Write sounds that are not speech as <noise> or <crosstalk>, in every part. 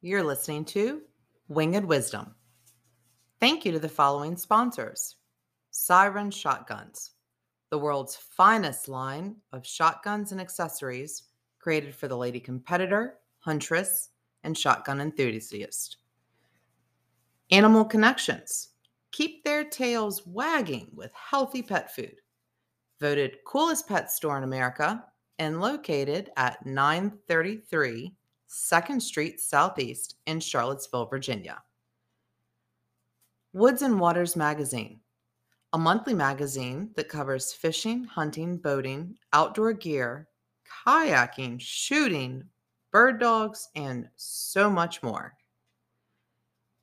You're listening to Winged Wisdom. Thank you to the following sponsors Syren Shotguns, the world's finest line of shotguns and accessories created for the lady competitor, huntress, and shotgun enthusiast. Animal Connections, keep their tails wagging with healthy pet food. Voted coolest pet store in America and located at 933 2nd Street Southeast in Charlottesville, Virginia. Woods and Waters Magazine, a monthly magazine that covers fishing, hunting, boating, outdoor gear, kayaking, shooting, bird dogs, and so much more.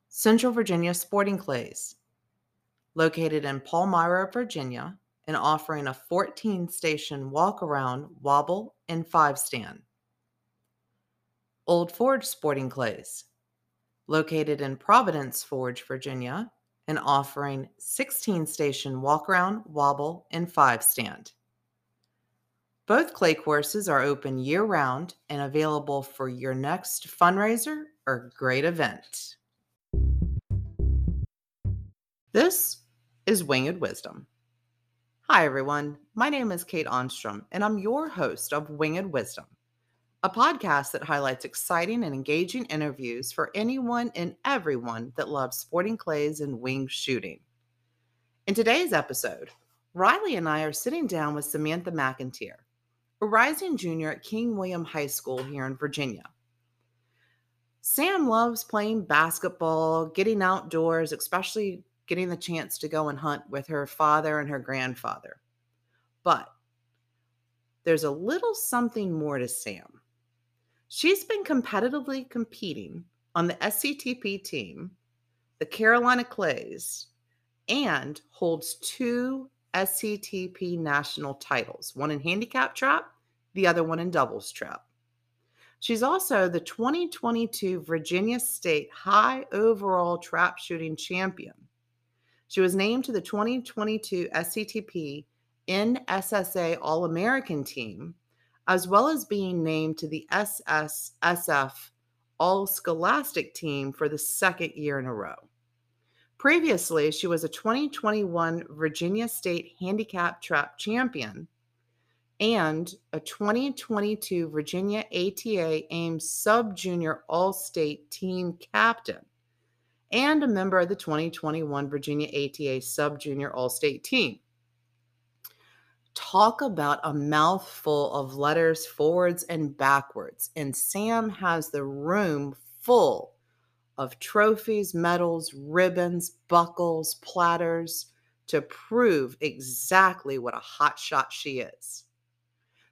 Central Virginia Sporting Clays, located in Palmyra, Virginia, and offering a 14 station walk around, wobble, and five stand. Old Forge Sporting Clays, located in Providence Forge, Virginia, and offering 16 station walk around, wobble, and five stand. Both clay courses are open year round and available for your next fundraiser or great event. This is Winged Wisdom. Hi, everyone. My name is Kate Anstrom, and I'm your host of Winged Wisdom a podcast that highlights exciting and engaging interviews for anyone and everyone that loves sporting clays and wing shooting. In today's episode, Riley and I are sitting down with Samantha McInteer, a rising junior at King William High School here in Virginia. Sam loves playing basketball, getting outdoors, especially getting the chance to go and hunt with her father and her grandfather. But there's a little something more to Sam. She's been competitively competing on the SCTP team, the Carolina Clays, and holds two SCTP national titles one in handicap trap, the other one in doubles trap. She's also the 2022 Virginia State High Overall Trap Shooting Champion. She was named to the 2022 SCTP NSSA All American team as well as being named to the SSSF All Scholastic team for the second year in a row. Previously, she was a 2021 Virginia State Handicap Trap Champion and a 2022 Virginia ATA Ames Sub Junior All State Team Captain, and a member of the 2021 Virginia ATA Sub Junior All State Team talk about a mouthful of letters forwards and backwards. And Sam has the room full of trophies, medals, ribbons, buckles, platters to prove exactly what a hot shot she is.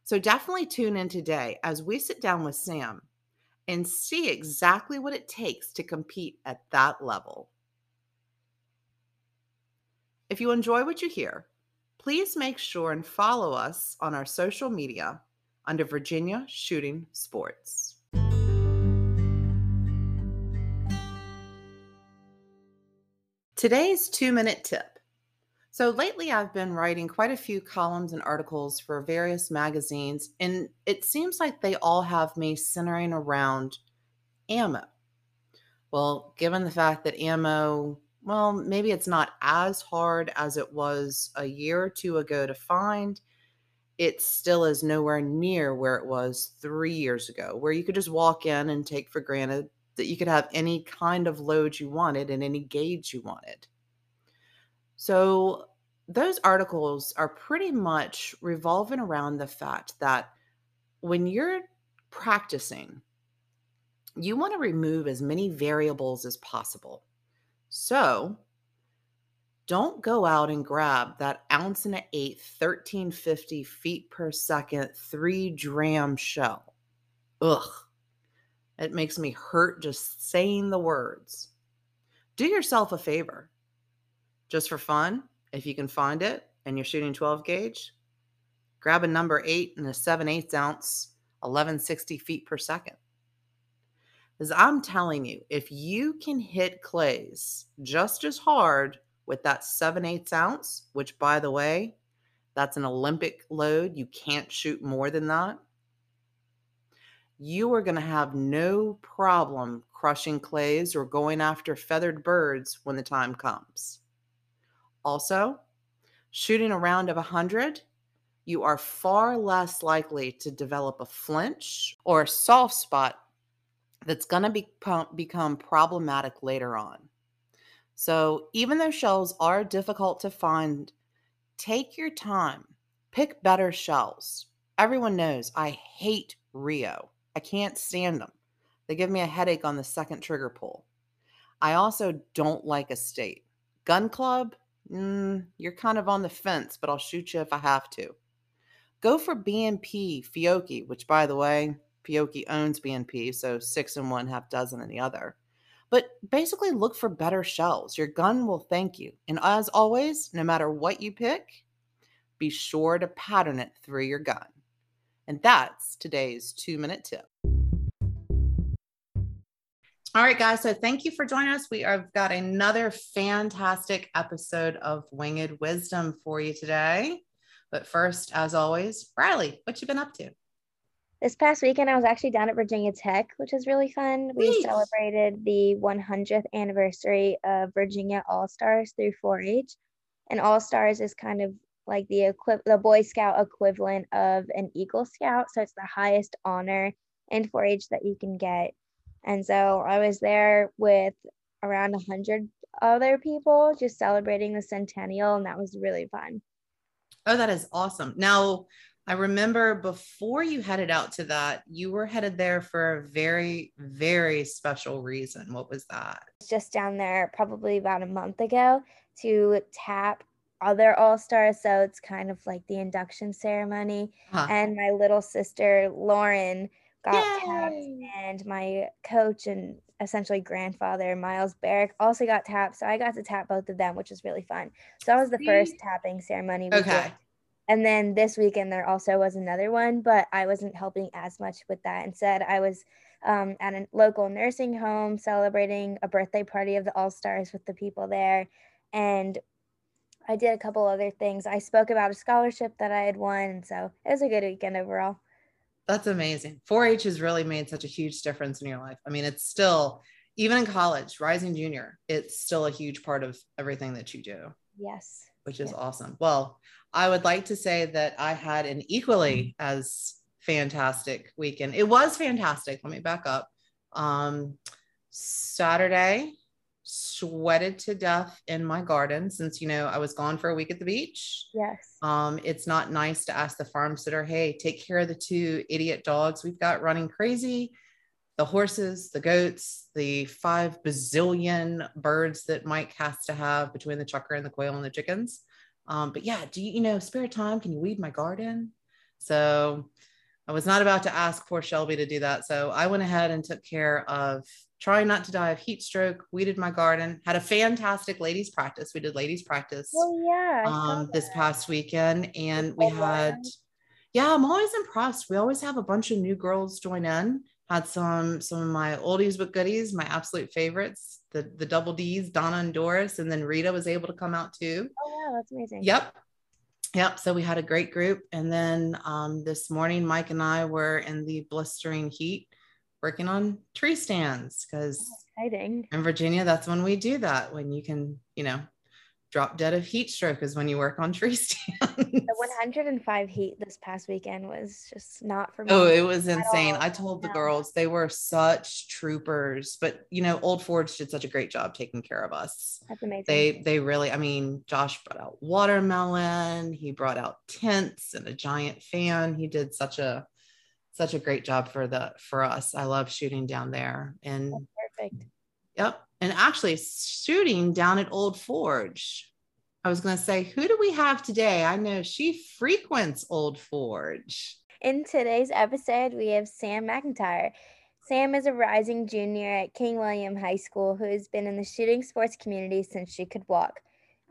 So definitely tune in today as we sit down with Sam and see exactly what it takes to compete at that level. If you enjoy what you hear, please make sure and follow us on our social media under Virginia Shooting Sports. Today's two minute tip. So, lately I've been writing quite a few columns and articles for various magazines, and it seems like they all have me centering around ammo. Well, given the fact that ammo well, maybe it's not as hard as it was a year or two ago to find. It still is nowhere near where it was three years ago, where you could just walk in and take for granted that you could have any kind of load you wanted and any gauge you wanted. So, those articles are pretty much revolving around the fact that when you're practicing, you want to remove as many variables as possible. So don't go out and grab that ounce and an eighth, 1350 feet per second, three dram shell. Ugh. It makes me hurt just saying the words. Do yourself a favor. Just for fun, if you can find it and you're shooting 12 gauge, grab a number eight and a 7 8 ounce, 1160 feet per second. Because I'm telling you, if you can hit clays just as hard with that 7 8 ounce, which by the way, that's an Olympic load, you can't shoot more than that. You are going to have no problem crushing clays, or going after feathered birds when the time comes. Also, shooting a round of 100, you are far less likely to develop a flinch or a soft spot that's going to become, become problematic later on. So, even though shells are difficult to find, take your time. Pick better shells. Everyone knows I hate Rio. I can't stand them. They give me a headache on the second trigger pull. I also don't like Estate. Gun Club, mm, you're kind of on the fence, but I'll shoot you if I have to. Go for BNP Fiocchi, which, by the way, Fiocchi owns BNP, so six in one, half dozen in the other. But basically, look for better shells. Your gun will thank you. And as always, no matter what you pick, be sure to pattern it through your gun. And that's today's two minute tip. All right, guys. So thank you for joining us. We have got another fantastic episode of Winged Wisdom for you today. But first, as always, Riley, what you been up to? This past weekend, I was actually down at Virginia Tech, which was really fun. We celebrated the 100th anniversary of Virginia All Stars through 4-H, and All Stars is kind of like the equi- the Boy Scout equivalent of an Eagle Scout, so it's the highest honor in 4-H that you can get and so I was there with around 100 other people just celebrating the centennial, and that was really fun. Oh, that is awesome. Now, I remember before you headed out to that, you were headed there for a very, very special reason. What was that? Just down there probably about a month ago to tap other all stars. So it's kind of like the induction ceremony. Huh. And my little sister, Lauren, got Yay! tapped, and my coach and essentially grandfather Miles Barrick also got tapped. So I got to tap both of them, which was really fun. So that was the first tapping ceremony. We okay. Did. And then this weekend there also was another one, but I wasn't helping as much with that. Instead, I was um, at a local nursing home celebrating a birthday party of the All Stars with the people there, and I did a couple other things. I spoke about a scholarship that I had won, so it was a good weekend overall. That's amazing. 4 H has really made such a huge difference in your life. I mean, it's still, even in college, Rising Junior, it's still a huge part of everything that you do. Yes. Which is yes. awesome. Well, I would like to say that I had an equally as fantastic weekend. It was fantastic. Let me back up. Um, Saturday, sweated to death in my garden since you know I was gone for a week at the beach. Yes. Um, it's not nice to ask the farm sitter, hey, take care of the two idiot dogs we've got running crazy, the horses, the goats, the five bazillion birds that Mike has to have between the chukar and the quail and the chickens. Um, but yeah, do you, you know, spare time? Can you weed my garden? So I was not about to ask poor Shelby to do that. So I went ahead and took care of trying not to die of heat stroke, weeded my garden, had a fantastic ladies practice. We did ladies practice. Oh yeah. Um, this past weekend. And we had, yeah, I'm always impressed. We always have a bunch of new girls join in. Had some some of my oldies but goodies, my absolute favorites, the the double D's, Donna and Doris, and then Rita was able to come out too. Oh wow, that's amazing. Yep. Yep. So we had a great group. And then um, this morning, Mike and I were in the blistering heat working on tree stands because exciting. in Virginia, that's when we do that. When you can, you know, drop dead of heat stroke is when you work on tree <laughs> stands. The 105 heat this past weekend was just not for oh, me. Oh, it was insane. I told the no. girls they were such troopers, but you know, Old Forge did such a great job taking care of us. That's amazing. They they really, I mean, Josh brought out watermelon, he brought out tents and a giant fan. He did such a such a great job for the for us. I love shooting down there and perfect. Yep. And actually shooting down at Old Forge. I was going to say, who do we have today? I know she frequents Old Forge. In today's episode, we have Sam McInteer. Sam is a rising junior at King William High School who has been in the shooting sports community since she could walk.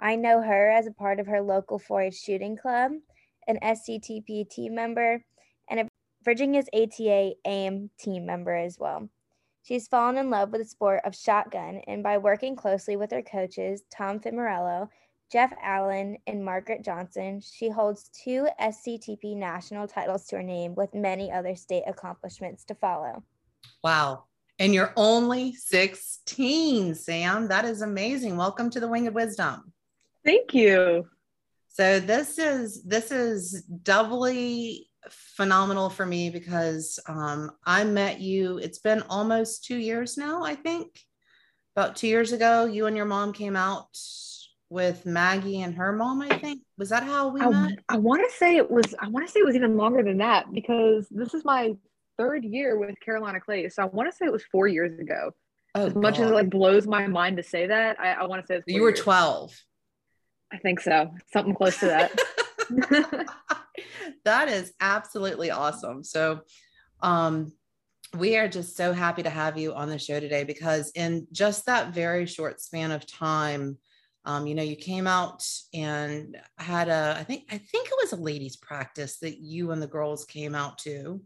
I know her as a part of her local 4 H shooting club, an SCTP team member, and a Virginia's ATA AIM team member as well. She's fallen in love with the sport of shotgun, and by working closely with her coaches, Tom Fimarello, Jeff Allen, and Margaret Johnson, she holds two SCTP national titles to her name with many other state accomplishments to follow. Wow. And you're only 16, Sam. That is amazing. Welcome to the Winged Wisdom. Thank you. So this is this is doubly phenomenal for me because um, I met you. It's been almost two years now, I think. About two years ago, you and your mom came out with Maggie and her mom. I think was that how we I, met. I want to say it was. I want to say it was even longer than that because this is my third year with Carolina Clay. So I want to say it was four years ago. Oh, as much God. as it like blows my mind to say that, I, I want to say you were years. 12. I think so. Something close to that. <laughs> <laughs> that is absolutely awesome. So, um, we are just so happy to have you on the show today because in just that very short span of time, um, you know, you came out and had a, I think, I think it was a ladies' practice that you and the girls came out to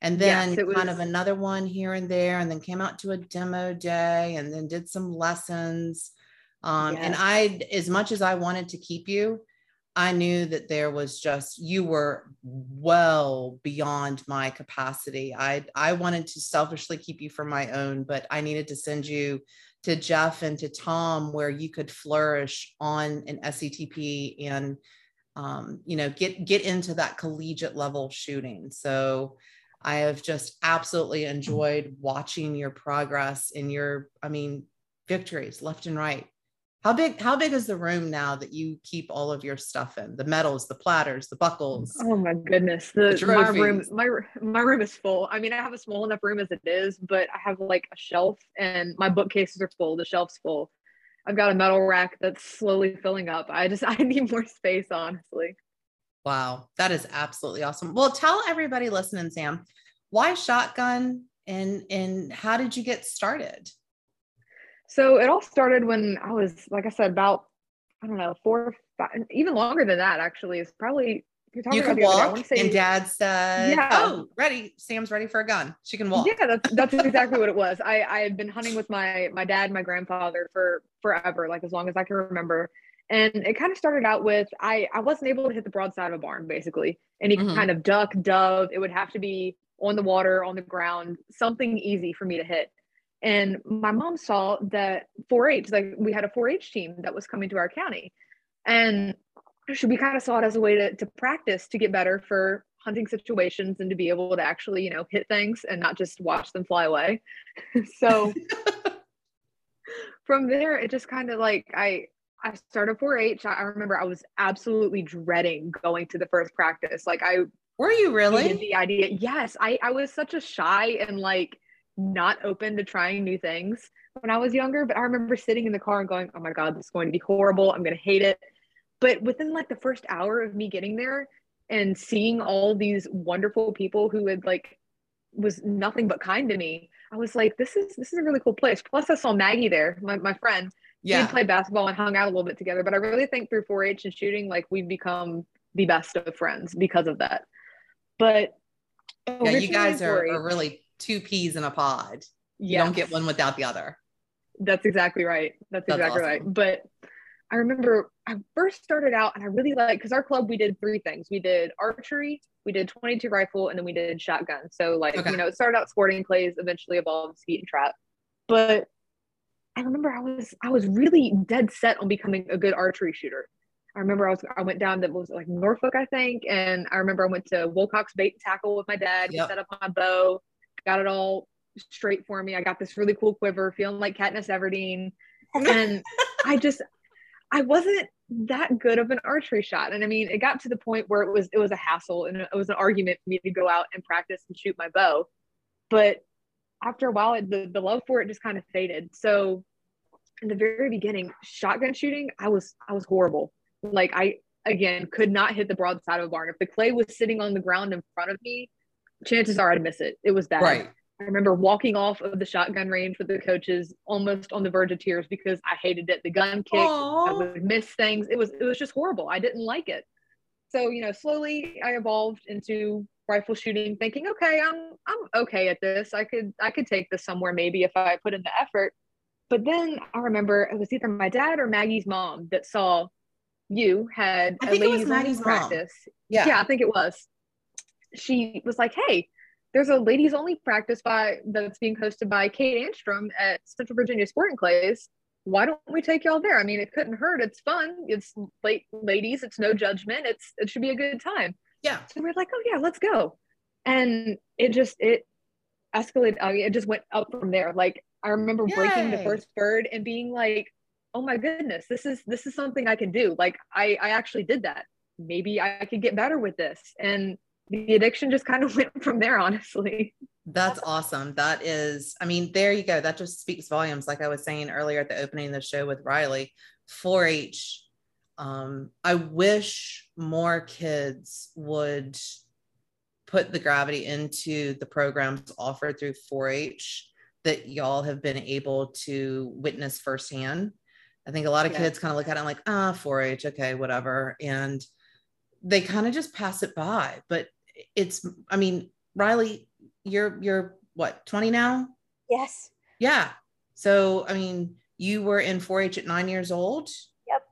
and then yes, kind of another one here and there and then came out to a demo day and then did some lessons um, yes. and i as much as i wanted to keep you i knew that there was just you were well beyond my capacity i i wanted to selfishly keep you for my own but i needed to send you to jeff and to tom where you could flourish on an SCTP and um, you know get get into that collegiate level shooting so I have just absolutely enjoyed watching your progress in your, I mean, victories left and right. How big, how big is the room now that you keep all of your stuff in? The medals, the platters, the buckles. Oh my goodness. The, the my room, my my room is full. I mean, I have a small enough room as it is, but I have like a shelf and my bookcases are full, the shelf's full. I've got a metal rack that's slowly filling up. I just <laughs> I need more space, honestly. Wow, that is absolutely awesome. Well, tell everybody listening, Sam, why shotgun and and how did you get started? So it all started when I was, like I said, about I don't know, four, five, even longer than that. Actually, it's probably you're talking you can walk. Say, and Dad said, "Yeah, oh, ready. Sam's ready for a gun. She can walk." Yeah, that's that's exactly what it was. I I had been hunting with my my dad, my grandfather for forever, like as long as I can remember. And it kind of started out with I I wasn't able to hit the broadside of a barn basically. Any mm-hmm. kind of duck, dove, it would have to be on the water, on the ground, something easy for me to hit. And my mom saw that 4-H, like we had a 4-H team that was coming to our county. And we kind of saw it as a way to, to practice to get better for hunting situations and to be able to actually, you know, hit things and not just watch them fly away. <laughs> so <laughs> from there, it just kind of like I I started 4-H. I remember I was absolutely dreading going to the first practice. Like I were you really the idea? Yes, I I was such a shy and like not open to trying new things when I was younger. But I remember sitting in the car and going, "Oh my god, this is going to be horrible. I'm going to hate it." But within like the first hour of me getting there and seeing all these wonderful people who had like was nothing but kind to me, I was like, "This is this is a really cool place." Plus, I saw Maggie there, my my friend yeah. we played basketball and hung out a little bit together. But I really think through 4-H and shooting, like we've become the best of friends because of that. But yeah, you guys are, are, really two peas in a pod. You don't get one without the other. That's exactly right. That's, That's exactly awesome. right. But I remember I first started out and I really like because our club we did three things. We did archery, we did 22 rifle, and then we did shotgun. So like okay. you know, it started out sporting clays, eventually evolved skeet and trap. But I remember I was I was really dead set on becoming a good archery shooter. I remember I was I went down to was like Norfolk, I think, and I remember I went to Wilcox Bait and Tackle with my dad. Yep. He set up my bow, got it all straight for me. I got this really cool quiver, feeling like Katniss Everdeen, and <laughs> I just I wasn't that good of an archery shot. And I mean, it got to the point where it was it was a hassle and it was an argument for me to go out and practice and shoot my bow. But after a while, the, the love for it just kind of faded. So in the very beginning, shotgun shooting, I was I was horrible. Like I again could not hit the broadside of a barn. If the clay was sitting on the ground in front of me, chances are I'd miss it. It was bad. Right. I remember walking off of the shotgun range with the coaches almost on the verge of tears because I hated it. The gun kick, Aww. I would miss things. It was it was just horrible. I didn't like it. So, you know, slowly I evolved into rifle shooting thinking, okay, I'm I'm okay at this. I could I could take this somewhere maybe if I put in the effort. But then I remember it was either my dad or Maggie's mom that saw you had I think it was Maggie's practice. Mom. Yeah. yeah, I think it was. She was like, "Hey, there's a ladies only practice by that's being hosted by Kate Anstrom at Central Virginia Sporting Clays. Why don't we take y'all there? I mean, it couldn't hurt. It's fun. It's late ladies. It's no judgment. It's it should be a good time. Yeah. So we're like, oh yeah, let's go. And it just it escalated. I mean, it just went up from there. Like I remember Yay. breaking the first bird and being like, oh my goodness, this is this is something I can do. Like I I actually did that. Maybe I could get better with this. And the addiction just kind of <laughs> went from there, honestly. That's awesome. That is, I mean, there you go. That just speaks volumes. Like I was saying earlier at the opening of the show with Riley, 4 H. Um, I wish more kids would put the gravity into the programs offered through 4 H that y'all have been able to witness firsthand. I think a lot of yeah. kids kind of look at it and like, ah, 4 H, okay, whatever. And they kind of just pass it by. But it's, I mean, Riley, you're you're what 20 now? Yes. Yeah. So i mean you were in 4-h at nine years old. Yep.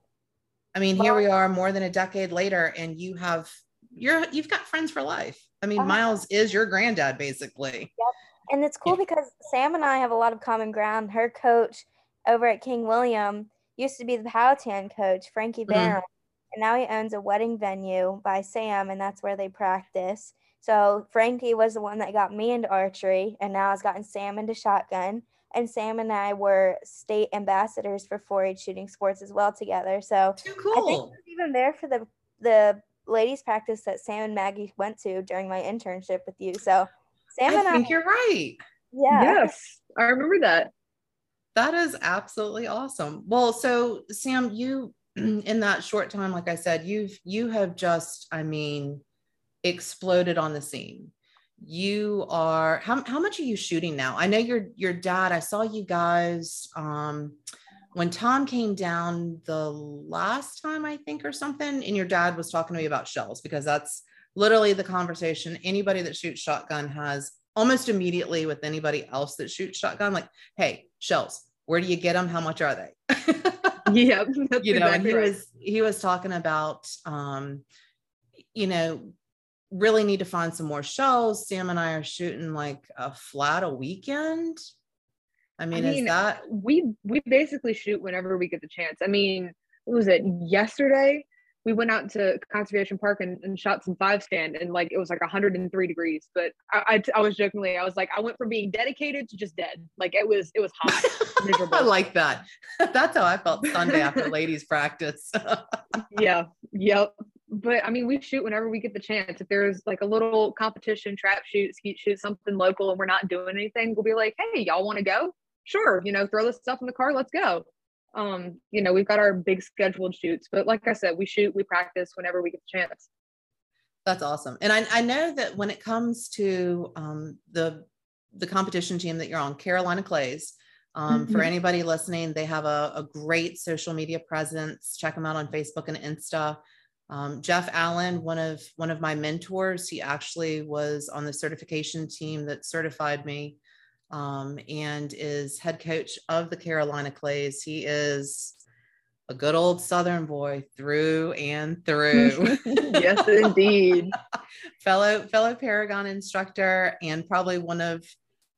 I mean here we are more than a decade later and you have you're you've got friends for life. I mean uh-huh. miles is your granddad basically. Yep. And it's cool because sam and i have a lot of common ground. Her coach over at king william used to be the powhatan coach frankie barron. mm-hmm. And now he owns a wedding venue by sam and that's where they practice so Frankie was the one that got me into archery, and now has gotten Sam into shotgun. And Sam and I were state ambassadors for 4-H shooting sports as well together. So Too cool. I think even there for the the ladies practice that Sam and Maggie went to during my internship with you. So Sam I and I think you're right. Yeah. Yes, I remember that. That is absolutely awesome. Well, so Sam, you <clears throat> in that short time, like I said, you've you have just, I mean, exploded on the scene. You are how, how much are you shooting now? I know your your dad i saw you guys um when tom came down the last time i think or something and your dad was talking to me about shells because that's literally the conversation anybody that shoots shotgun has almost immediately with anybody else that shoots shotgun like hey shells where do you get them how much are they <laughs> <laughs> yeah you know exactly he right. was he was talking about um you know really need to find some more shows. Sam and I are shooting like a flat a weekend. I mean, I mean, is that we we basically shoot whenever we get the chance. I mean, what was it yesterday? We went out to Conservation Park and, and shot some five stand, and like it was like 103 degrees. But I, I, I was jokingly, I was like, I went from being dedicated to just dead. Like it was, it was hot, <laughs> miserable. I like that. <laughs> That's how I felt Sunday after <laughs> ladies practice. yeah. Yep but I mean, we shoot whenever we get the chance. If there's like a little competition, trap shoot, skeet shoot, something local, and we're not doing anything, we'll be like, hey, y'all want to go? Sure, you know, throw the stuff in the car, let's go. Um, you know, we've got our big scheduled shoots, but like I said, we shoot, we practice whenever we get the chance. That's awesome. And I, I know that when it comes to um, the the competition team that you're on, Carolina Clays, um, mm-hmm. For anybody listening, they have a, a, great social media presence. Check them out on Facebook and Insta. Um, Jeff Allen, one of one of my mentors, he actually was on the certification team that certified me, um, and is head coach of the Carolina Clays. He is a good old Southern boy through and through. <laughs> yes, indeed. <laughs> fellow fellow Paragon instructor, and probably one of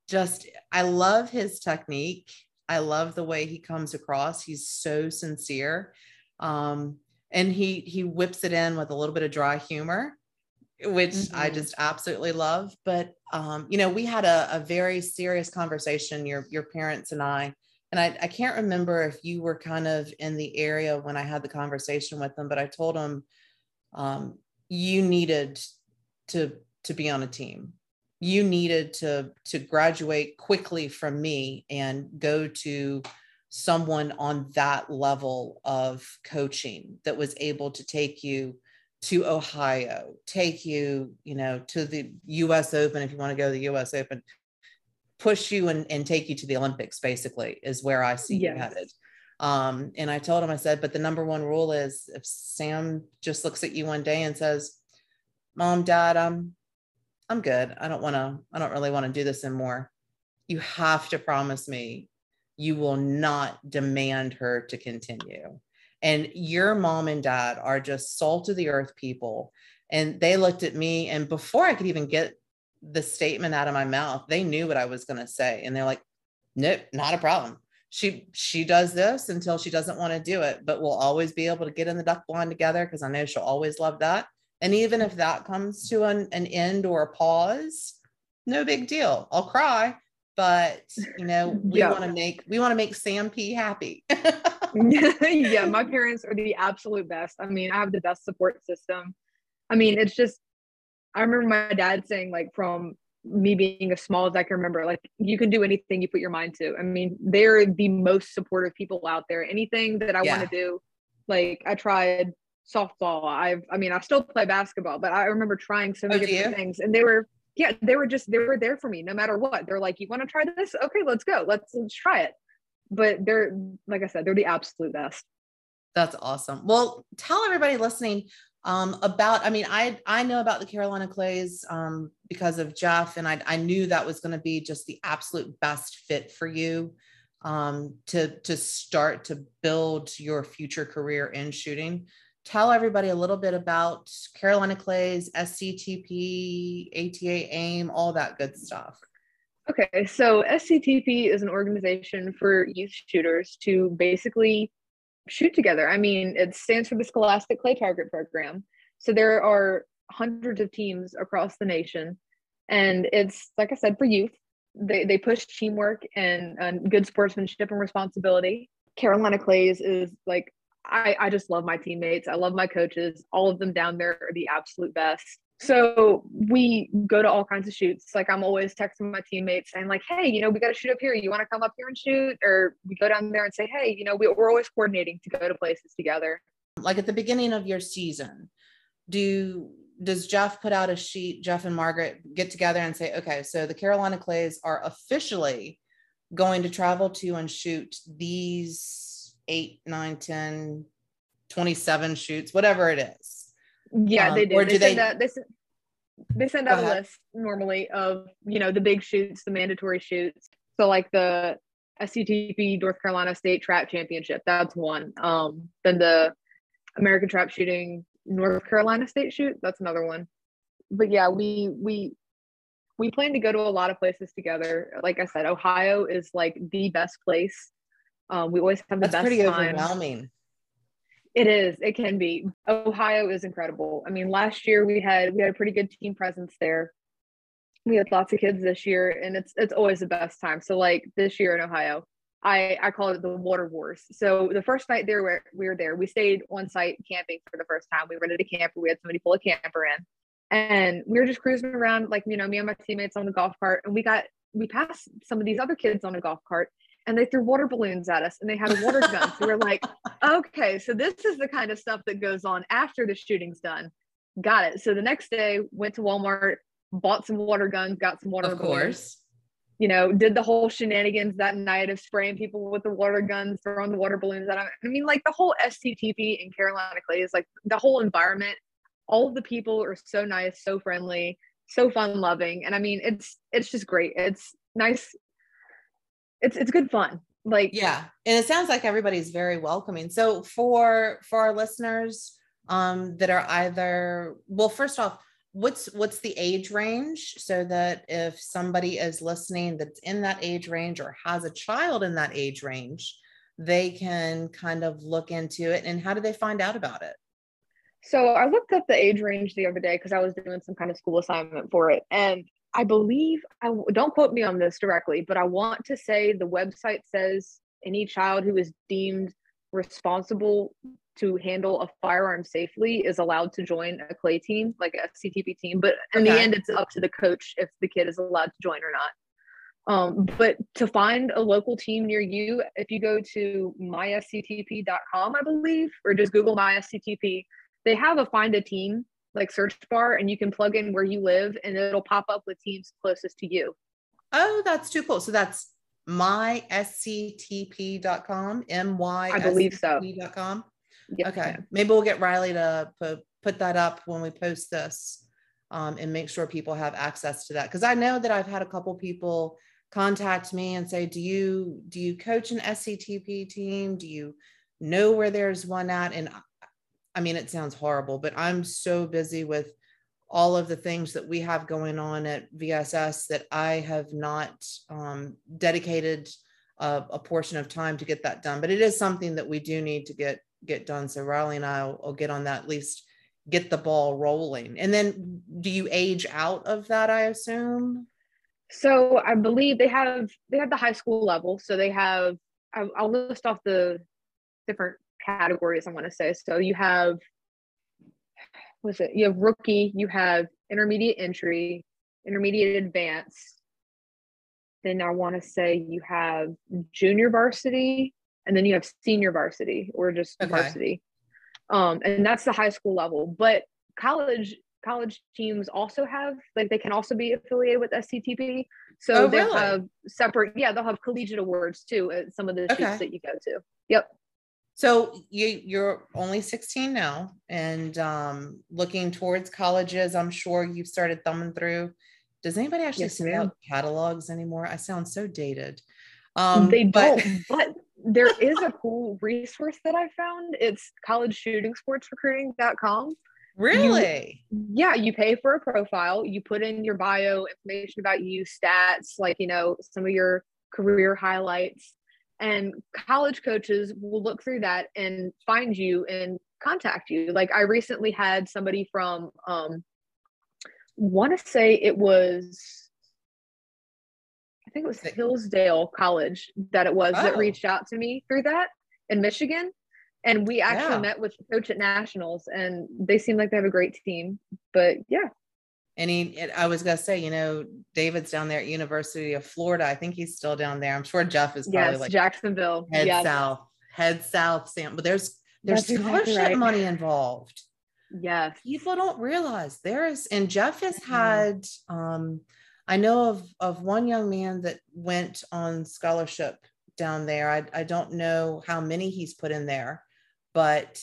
just I love his technique. I love the way he comes across. He's so sincere. Um, and he he whips it in with a little bit of dry humor which mm-hmm. i just absolutely love but um, you know we had a, a very serious conversation your your parents and i and I, I can't remember if you were kind of in the area when i had the conversation with them but i told them um, you needed to to be on a team. You needed to to graduate quickly from me and go to someone on that level of coaching that was able to take you to Ohio, take you, you know, to the US Open if you want to go to the US Open, push you and, and take you to the Olympics, basically, is where I see yes. you headed. Um, and I told him, I said, but the number one rule is if Sam just looks at you one day and says, Mom, Dad, I'm I'm good. I don't want to, I don't really want to do this anymore. You have to promise me you will not demand her to continue. And your mom and dad are just salt of the earth people. And they looked at me, and before I could even get the statement out of my mouth. They knew what I was going to say. And they're like, nope, not a problem. She, she does this until she doesn't want to do it, but we'll always be able to get in the duck blind together because I know she'll always love that. And even if that comes to an, an end or a pause, no big deal. I'll cry, but you know, <laughs> we yeah. want to make we want to make Sam P happy. <laughs> yeah, my parents are the absolute best. I mean, I have the best support system. I mean, it's just I remember my dad saying like from me being as small as I can remember, like you can do anything you put your mind to. I mean, they're the most supportive people out there. Anything that I yeah. want to do, like I tried softball. I've I mean, I still play basketball, but I remember trying so many oh, different things and they were yeah, they were just they were there for me no matter what. They're like, you want to try this? Okay, let's go. Let's let's try it. But they're like I said, they're the absolute best. That's awesome. Well, tell everybody listening um, about. I mean, I I know about the Carolina Clays um, because of Jeff, and I I knew that was going to be just the absolute best fit for you um, to to start to build your future career in shooting tell everybody a little bit about Carolina Clays, SCTP, ATA AIM, all that good stuff. Okay, so SCTP is an organization for youth shooters to basically shoot together. I mean, it stands for the Scholastic Clay Target Program. So there are hundreds of teams across the nation, and it's like I said for youth. They they push teamwork and, and good sportsmanship and responsibility. Carolina Clays is like I, I just love my teammates. I love my coaches. All of them down there are the absolute best. So we go to all kinds of shoots. Like I'm always texting my teammates saying like, hey, you know, we got to shoot up here. You want to come up here and shoot? Or we go down there and say, hey, you know, we, we're always coordinating to go to places together. Like at the beginning of your season, do does Jeff put out a sheet? Jeff and Margaret get together and say, okay, so the Carolina Clays are officially going to travel to and shoot these eight, nine, 10, 27 shoots, whatever it is. Yeah, um, they do. Or do they, they, they, they send out a list normally of, you know, the big shoots, the mandatory shoots. So like the SCTP North Carolina State Trap Championship, that's one. Um, then the American Trap Shooting North Carolina State Shoot, that's another one. But yeah, we we we plan to go to a lot of places together. Like I said, Ohio is like the best place um, we always have the That's best pretty time. overwhelming. It is. It can be. Ohio is incredible. I mean, last year we had we had a pretty good team presence there. We had lots of kids this year, and it's it's always the best time. So like this year in Ohio, I I call it the water wars. So the first night there where we were there, we stayed on site camping for the first time. We rented a camper. We had somebody pull a camper in, and we were just cruising around like you know me and my teammates on the golf cart, and we got we passed some of these other kids on a golf cart and they threw water balloons at us and they had a water gun. so we're like, <laughs> okay, so this is the kind of stuff that goes on after the shooting's done. Got it. So the next day, went to Walmart, bought some water guns, got some water of balloons. Course. You know, did the whole shenanigans that night of spraying people with the water guns, throwing the water balloons at them. I mean, like the whole SCTP in Carolina Clay is like the whole environment. All of the people are so nice, so friendly, so fun loving. And I mean, it's it's just great. It's nice it's it's good fun like yeah and it sounds like everybody's very welcoming. So for for our listeners um that are either well first off what's what's the age range? So that if somebody is listening that's in that age range or has a child in that age range they can kind of look into it and how do they find out about it? So i looked up the age range the other day because i was doing some kind of school assignment for it and I believe I don't quote me on this directly, but I want to say the website says any child who is deemed responsible to handle a firearm safely is allowed to join a clay team, like a CTP team. But in okay. the end, it's up to the coach if the kid is allowed to join or not. Um, but to find a local team near you, if you go to mysctp.com, I believe, or just Google mysctp, they have a find a team like search bar and you can plug in where you live and it'll pop up with teams closest to you. Oh, that's too cool. So that's mysctp.com, M-Y I believe so. .com. Yep. Okay. Maybe we'll get Riley to put, put that up when we post this um, and make sure people have access to that. Because I know that I've had a couple people contact me and say, do you do you coach an SCTP team? Do you know where there's one at? And I mean, it sounds horrible, but I'm so busy with all of the things that we have going on at VSS that I have not um, dedicated a, a, portion of time to get that done. But it is something that we do need to get get done. So Riley and I will, will get on that at least get the ball rolling. And then do you age out of that, I assume? So I believe they have they have the high school level. So they have I'll, I'll list off the different categories I want to say. So you have what's it? You have rookie, you have intermediate entry, intermediate advanced. Then I want to say you have junior varsity, and then you have senior varsity or just okay. varsity. Um, and that's the high school level. But college college teams also have like they can also be affiliated with SCTP. So oh, they'll really? have separate, yeah, they'll have collegiate awards too at some of the okay. that you go to. Yep. So you you're only 16 now and um, looking towards colleges. I'm sure you've started thumbing through. Does anybody actually yes, send out catalogs anymore? I sound so dated. Um, they don't, but, but there is a cool resource that I found. It's collegeshootingsportsrecruiting.com. Really? You, yeah, you pay for a profile, you put in your bio information about you, stats, like, you know, some of your career highlights and college coaches will look through that and find you and contact you like i recently had somebody from um want to say it was i think it was hillsdale college that it was oh. that reached out to me through that in michigan and we actually yeah. met with the coach at nationals and they seem like they have a great team but yeah and he i was going to say you know david's down there at university of florida. I think he's still down there. I'm sure jeff is probably yes, like jacksonville. head yes. south head south sam but there's there's That's scholarship exactly right. money involved. Yes. People don't realize there is and jeff has mm-hmm. had um i know of of one young man that went on scholarship down there. I, I don't know how many he's put in there but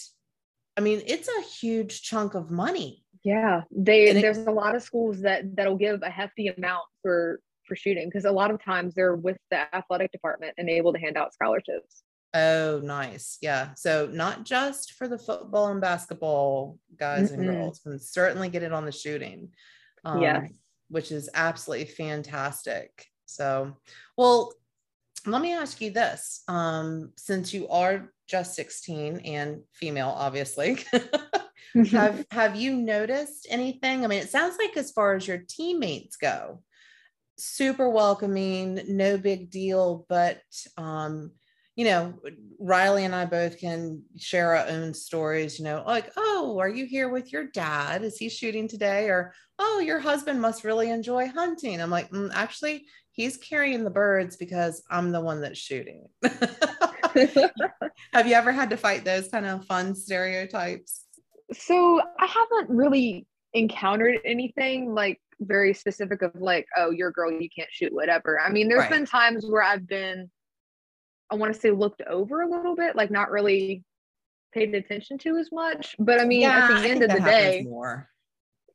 i mean it's a huge chunk of money yeah, they it, there's a lot of schools that that'll give a hefty amount for for shooting because a lot of times they're with the athletic department and able to hand out scholarships. Oh, nice. Yeah. So not just for the football and basketball guys mm-hmm. and girls, and certainly get it on the shooting. Um, yeah. Which is absolutely fantastic. So, well, let me ask you this. Um, since you are just 16 and female, obviously, <laughs> have have you noticed anything? I mean, it sounds like as far as your teammates go, super welcoming, no big deal, but um, you know, Riley and I both can share our own stories, you know, like, oh, are you here with your dad? Is he shooting today? Or, oh, your husband must really enjoy hunting. I'm like, mm, actually, he's carrying the birds because I'm the one that's shooting. <laughs> <laughs> Have you ever had to fight those kind of fun stereotypes? So I haven't really encountered anything like very specific of like, oh, you're a girl, you can't shoot, whatever. I mean, there's right. been times where I've been, I want to say, looked over a little bit, like not really paid attention to as much. But I mean, yeah, at the end of the day, more.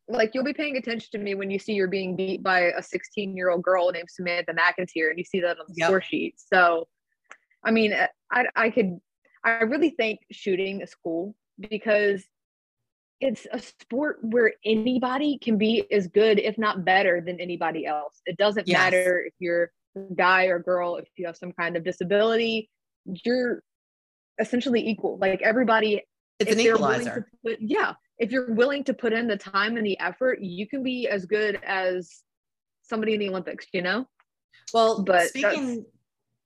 like you'll be paying attention to me when you see you're being beat by a 16 year old girl named Samantha McInteer and you see that on the yep. score sheet. So, I mean, I, I could, I really think shooting is cool because it's a sport where anybody can be as good, if not better, than anybody else. It doesn't yes. matter if you're a guy or girl, if you have some kind of disability, you're essentially equal. Like everybody, it's an equalizer. Put, yeah. If you're willing to put in the time and the effort, you can be as good as somebody in the Olympics, you know? Well, but speaking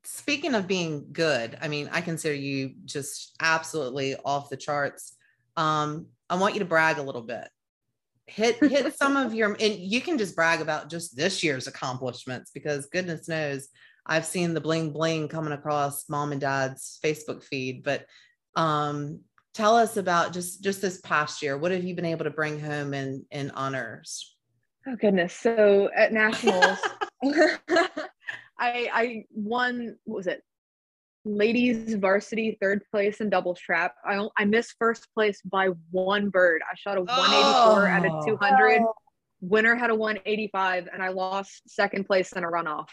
speaking of being good, I mean, I consider you just absolutely off the charts. Um, I want you to brag a little bit. Hit hit <laughs> some of your and you can just brag about just this year's accomplishments because goodness knows I've seen the bling bling coming across mom and dad's Facebook feed. But um, tell us about just just this past year. What have you been able to bring home in in honors? Oh goodness! So at nationals, <laughs> <laughs> I I won. What was it? Ladies varsity third place in doubles trap. I I missed first place by one bird. I shot a 184 oh. out of 200. Oh. Winner had a 185, and I lost second place in a runoff.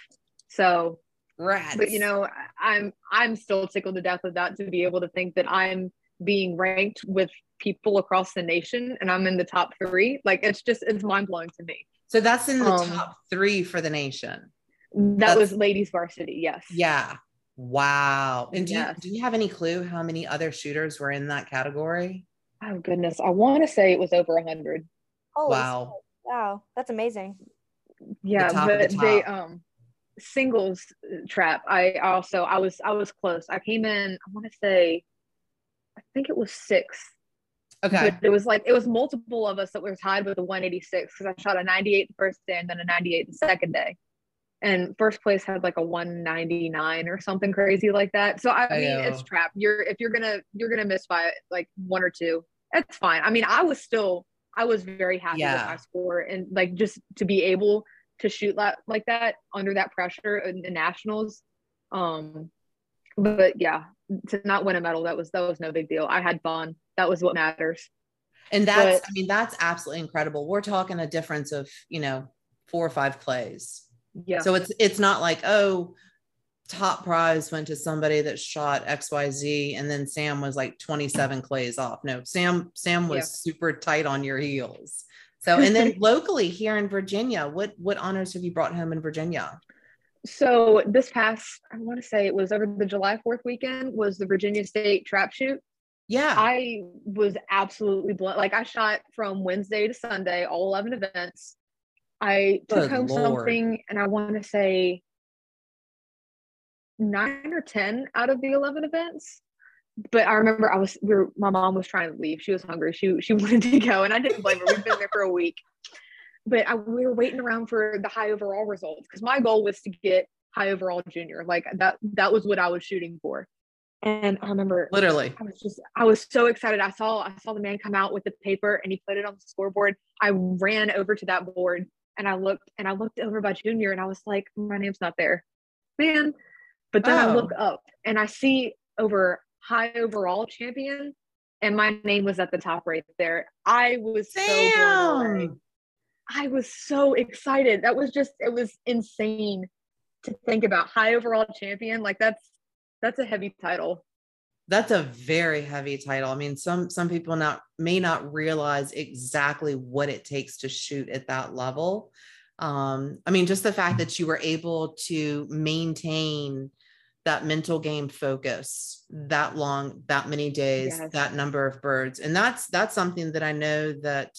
So, Rats. but you know, I'm I'm still tickled to death with that to be able to think that I'm being ranked with people across the nation and I'm in the top three. Like it's just it's mind blowing to me. So that's in the um, top three for the nation. That that's, was ladies varsity, yes. Yeah. Wow. And do yes. you do you have any clue how many other shooters were in that category? Oh goodness. I want to say it was over a hundred. Oh wow. Wow. That's amazing. Yeah, the but the they um singles trap. I also I was I was close. I came in, I want to say I think it was six. Okay. But it was like it was multiple of us that were tied with the 186 because I shot a 98 the first day and then a 98 the second day. And first place had like a 199 or something crazy like that. So I, I mean, it's trap. You're if you're gonna you're gonna miss by like one or two. That's fine. I mean, I was still I was very happy yeah. with my score and like just to be able to shoot that like that under that pressure in the nationals. Um, but yeah, to not win a medal that was that was no big deal. I had fun. That was what matters. And that's but, I mean that's absolutely incredible. We're talking a difference of, you know, four or five clays. Yeah. So it's it's not like, oh, top prize went to somebody that shot XYZ and then Sam was like 27 clays off. No, Sam Sam was yeah. super tight on your heels. So and then <laughs> locally here in Virginia, what what honors have you brought home in Virginia? So this past, I want to say it was over the July 4th weekend was the Virginia State trap shoot. Yeah. I was absolutely blown. Like I shot from Wednesday to Sunday, all 11 events. I took Good home Lord. something and I want to say nine or 10 out of the 11 events. But I remember I was, we were, my mom was trying to leave. She was hungry. She, she <laughs> wanted to go and I didn't blame her. We've been there for a week but I, we were waiting around for the high overall results because my goal was to get high overall junior. Like that, that was what I was shooting for. And I remember literally, I was just, I was so excited. I saw, I saw the man come out with the paper and he put it on the scoreboard. I ran over to that board and I looked and I looked over by junior and I was like, my name's not there, man. But then oh. I look up and I see over high overall champion and my name was at the top right there. I was Damn. so. I was so excited. That was just it was insane to think about high overall champion. Like that's that's a heavy title. That's a very heavy title. I mean, some some people not may not realize exactly what it takes to shoot at that level. Um, I mean, just the fact that you were able to maintain that mental game focus that long, that many days, yes. that number of birds, and that's that's something that I know that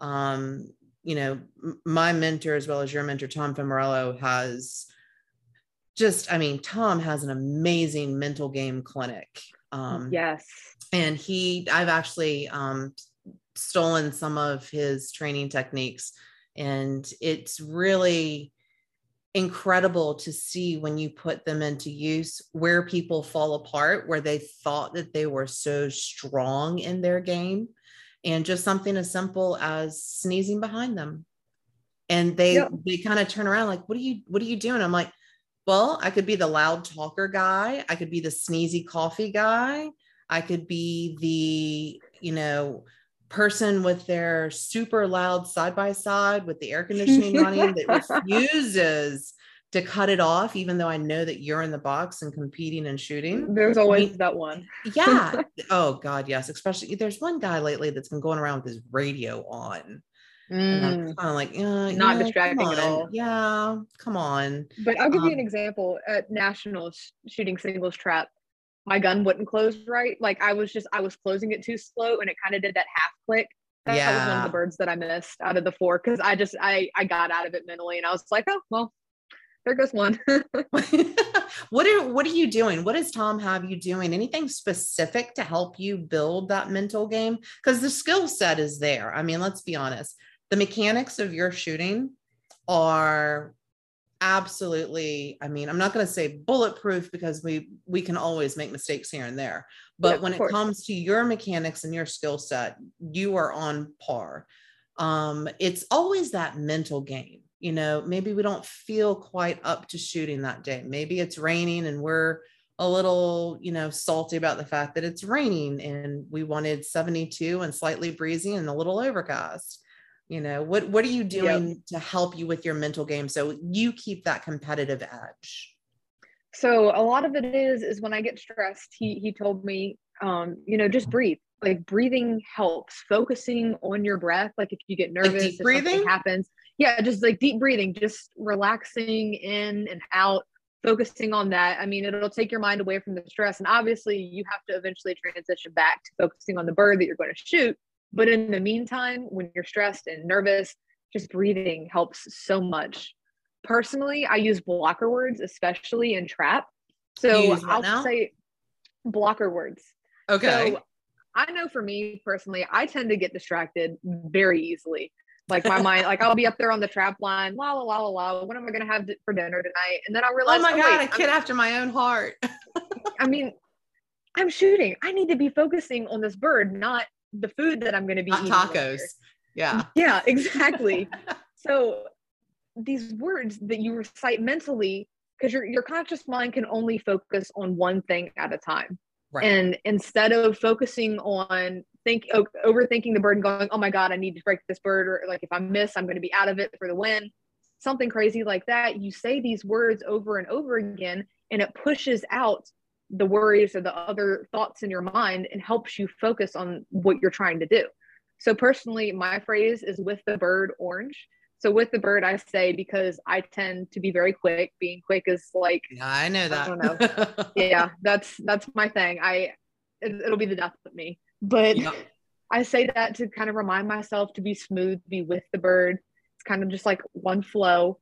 um, you know, my mentor as well as your mentor, Tom Femorello, has just, I mean, Tom has an amazing mental game clinic. Um, yes. And he, I've actually um, stolen some of his training techniques, and it's really incredible to see when you put them into use where people fall apart, where they thought that they were so strong in their game and just something as simple as sneezing behind them and they yep. they kind of turn around like what are you what are you doing i'm like well i could be the loud talker guy i could be the sneezy coffee guy i could be the you know person with their super loud side by side with the air conditioning running that <laughs> refuses to cut it off, even though I know that you're in the box and competing and shooting. There's always I mean, that one. yeah. <laughs> Oh God, yes. Especially there's one guy lately that's been going around with his radio on. Mm. kind of like, uh, not distracting at all. Yeah, come on. But I'll give um, you an um, example. At nationals, shooting singles trap, my gun wouldn't close right. Like I was just, I was closing it too slow, and it kind of did that half click. That, yeah. was one of the birds that I missed out of the four because I just, I, I got out of it mentally, and I was like, oh well, there goes one. <laughs> what are what are you doing? What does Tom have you doing? Anything specific to help you build that mental game? Because the skill set is there. I mean, let's be honest. The mechanics of your shooting are absolutely i mean i'm not going to say bulletproof because we we can always make mistakes here and there but yeah, when it comes to your mechanics and your skill set you are on par um it's always that mental game you know, maybe we don't feel quite up to shooting that day. Maybe it's raining and we're a little, you know, salty about the fact that it's raining and we wanted 72 and slightly breezy and a little overcast. You know, what what are you doing yep. to help you with your mental game so you keep that competitive edge? So a lot of it is is when I get stressed, he he told me, um, you know, just breathe. Like breathing helps. Focusing on your breath, like if you get nervous, like breathing happens, yeah, just like deep breathing, just relaxing in and out, focusing on that. I mean, it'll take your mind away from the stress, and obviously, you have to eventually transition back to focusing on the bird that you're going to shoot. But in the meantime, when you're stressed and nervous, just breathing helps so much personally, I use blocker words, especially in trap. So I'll now? say blocker words. Okay. So I know for me personally, I tend to get distracted very easily. Like my mind, like I'll be up there on the trap line, la la la la la. What am I gonna have for dinner tonight? And then I oh realize, oh my oh, god, wait, a kid I'm, after my own heart. I mean, I'm shooting. I need to be focusing on this bird, not the food that I'm gonna be not eating. Tacos. Later. Yeah. <laughs> Yeah, exactly. <laughs> so these words that you recite mentally because your your conscious mind can only focus on one thing at a time. Right. And instead of focusing on think overthinking the bird and going, oh my god, I need to break this bird, or like if I miss, I'm going to be out of it for the win, something crazy like that. You say these words over and over again, and it pushes out the worries or the other thoughts in your mind and helps you focus on what you're trying to do. So personally, my phrase is with the bird orange so with the bird, I say because I tend to be very quick. Being quick is like yeah, I know that. I don't know. <laughs> yeah, that's that's my thing. I it, will be the death of me. But yeah. I say that to kind of remind myself to be smooth, be with the bird. It's kind of just like one flow.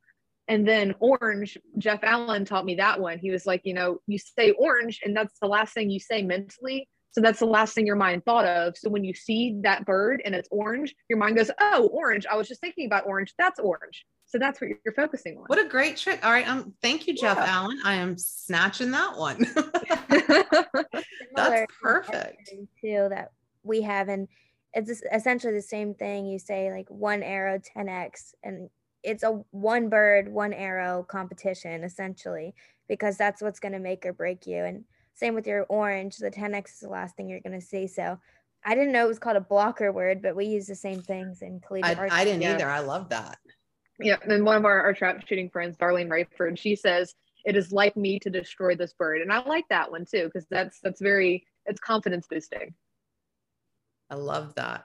And then orange, Jeff Allen taught me that one. He was like, you know, you say orange, and that's the last thing you say mentally. So that's the last thing your mind thought of. So when you see that bird and it's orange, your mind goes, "Oh, orange! I was just thinking about orange. That's orange." So that's what you're focusing on. What a great trick! All right, um, thank you, Jeff yeah. Allen. I am snatching that one. <laughs> <laughs> that's perfect. Too that we have, and it's essentially the same thing. You say like one arrow, ten x, and it's a one bird, one arrow competition essentially because that's what's going to make or break you. And same with your orange. The 10x is the last thing you're going to see. So I didn't know it was called a blocker word, but we use the same things in collegiate I, I didn't yeah. either. I love that. Yeah. And one of our, our trap shooting friends, Darlene Rayford, she says, it is like me to destroy this bird. And I like that one too, because that's, that's very, it's confidence boosting. I love that.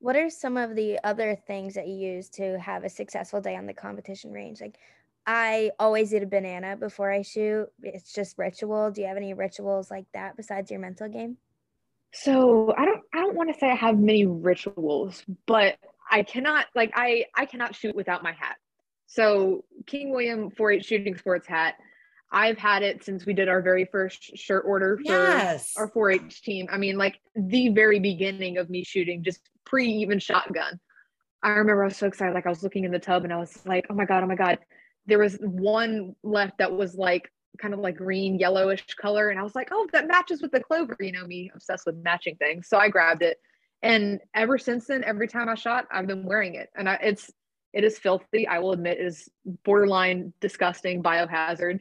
What are some of the other things that you use to have a successful day on the competition range? Like I always eat a banana before I shoot. It's just ritual. Do you have any rituals like that besides your mental game? So I don't I don't want to say I have many rituals, but I cannot like I I cannot shoot without my hat. So King William 4-H shooting sports hat. I've had it since we did our very first shirt order for yes. our 4-H team. I mean, like the very beginning of me shooting, just pre even shotgun. I remember I was so excited. Like I was looking in the tub and I was like, oh my God, oh my God. There was one left that was like kind of like green yellowish color and i was like oh that matches with the clover you know me obsessed with matching things. So i grabbed it and ever since then every time i shot i've been wearing it. And I, it's it is filthy. I will admit is borderline disgusting biohazard.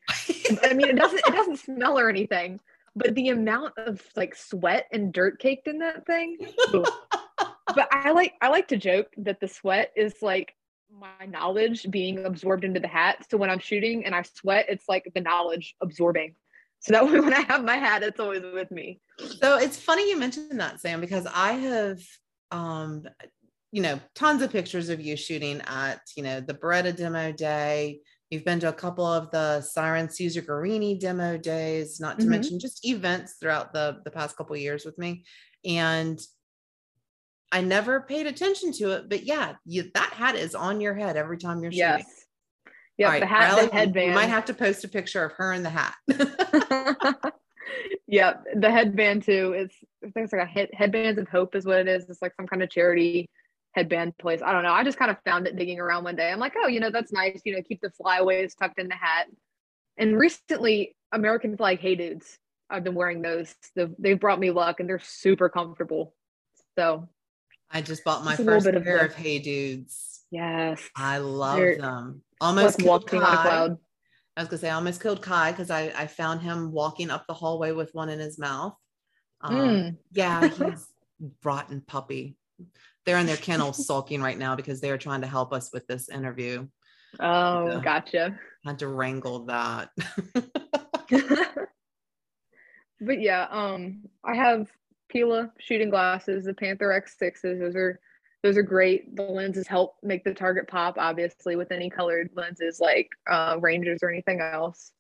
I mean it doesn't it doesn't smell or anything but the amount of like sweat and dirt caked in that thing <laughs> but i like i like to joke that the sweat is like my knowledge being absorbed into the hat. So when I'm shooting and I sweat, it's like the knowledge absorbing. So that way <laughs> when I have my hat, it's always with me. So it's funny you mentioned that, Sam, because I have um you know tons of pictures of you shooting at you know the Beretta demo day. You've been to a couple of the Syren Caesar Guerini demo days, not to mm-hmm. mention just events throughout the the past couple years with me. And I never paid attention to it, but yeah, you, that hat is on your head every time you're shooting. Yes. Yeah, right, the hat, Riley, the headband. You might have to post a picture of her in the hat. <laughs> yeah, the headband too. It's things like a head, headbands of hope is what it is. It's like some kind of charity headband place. I don't know. I just kind of found it digging around one day. I'm like, oh, you know, that's nice. You know, keep the flyaways tucked in the hat. And recently, American flag hey dudes. I've been wearing those. They've brought me luck, and they're super comfortable. So I just bought my first pair of, of Hey Dudes. Yes. I love They're them. Almost walking on a cloud. I was gonna say I almost killed Kai because I, I found him walking up the hallway with one in his mouth. Um, mm. Yeah, he's <laughs> rotten puppy. They're in their kennel <laughs> sulking right now because they're trying to help us with this interview. Oh, so, gotcha. Had to wrangle that. <laughs> but yeah, um, I have Pilla shooting glasses, the Panther X6s. Those are those are great. The lenses help make the target pop, obviously, with any colored lenses like uh, Rangers or anything else.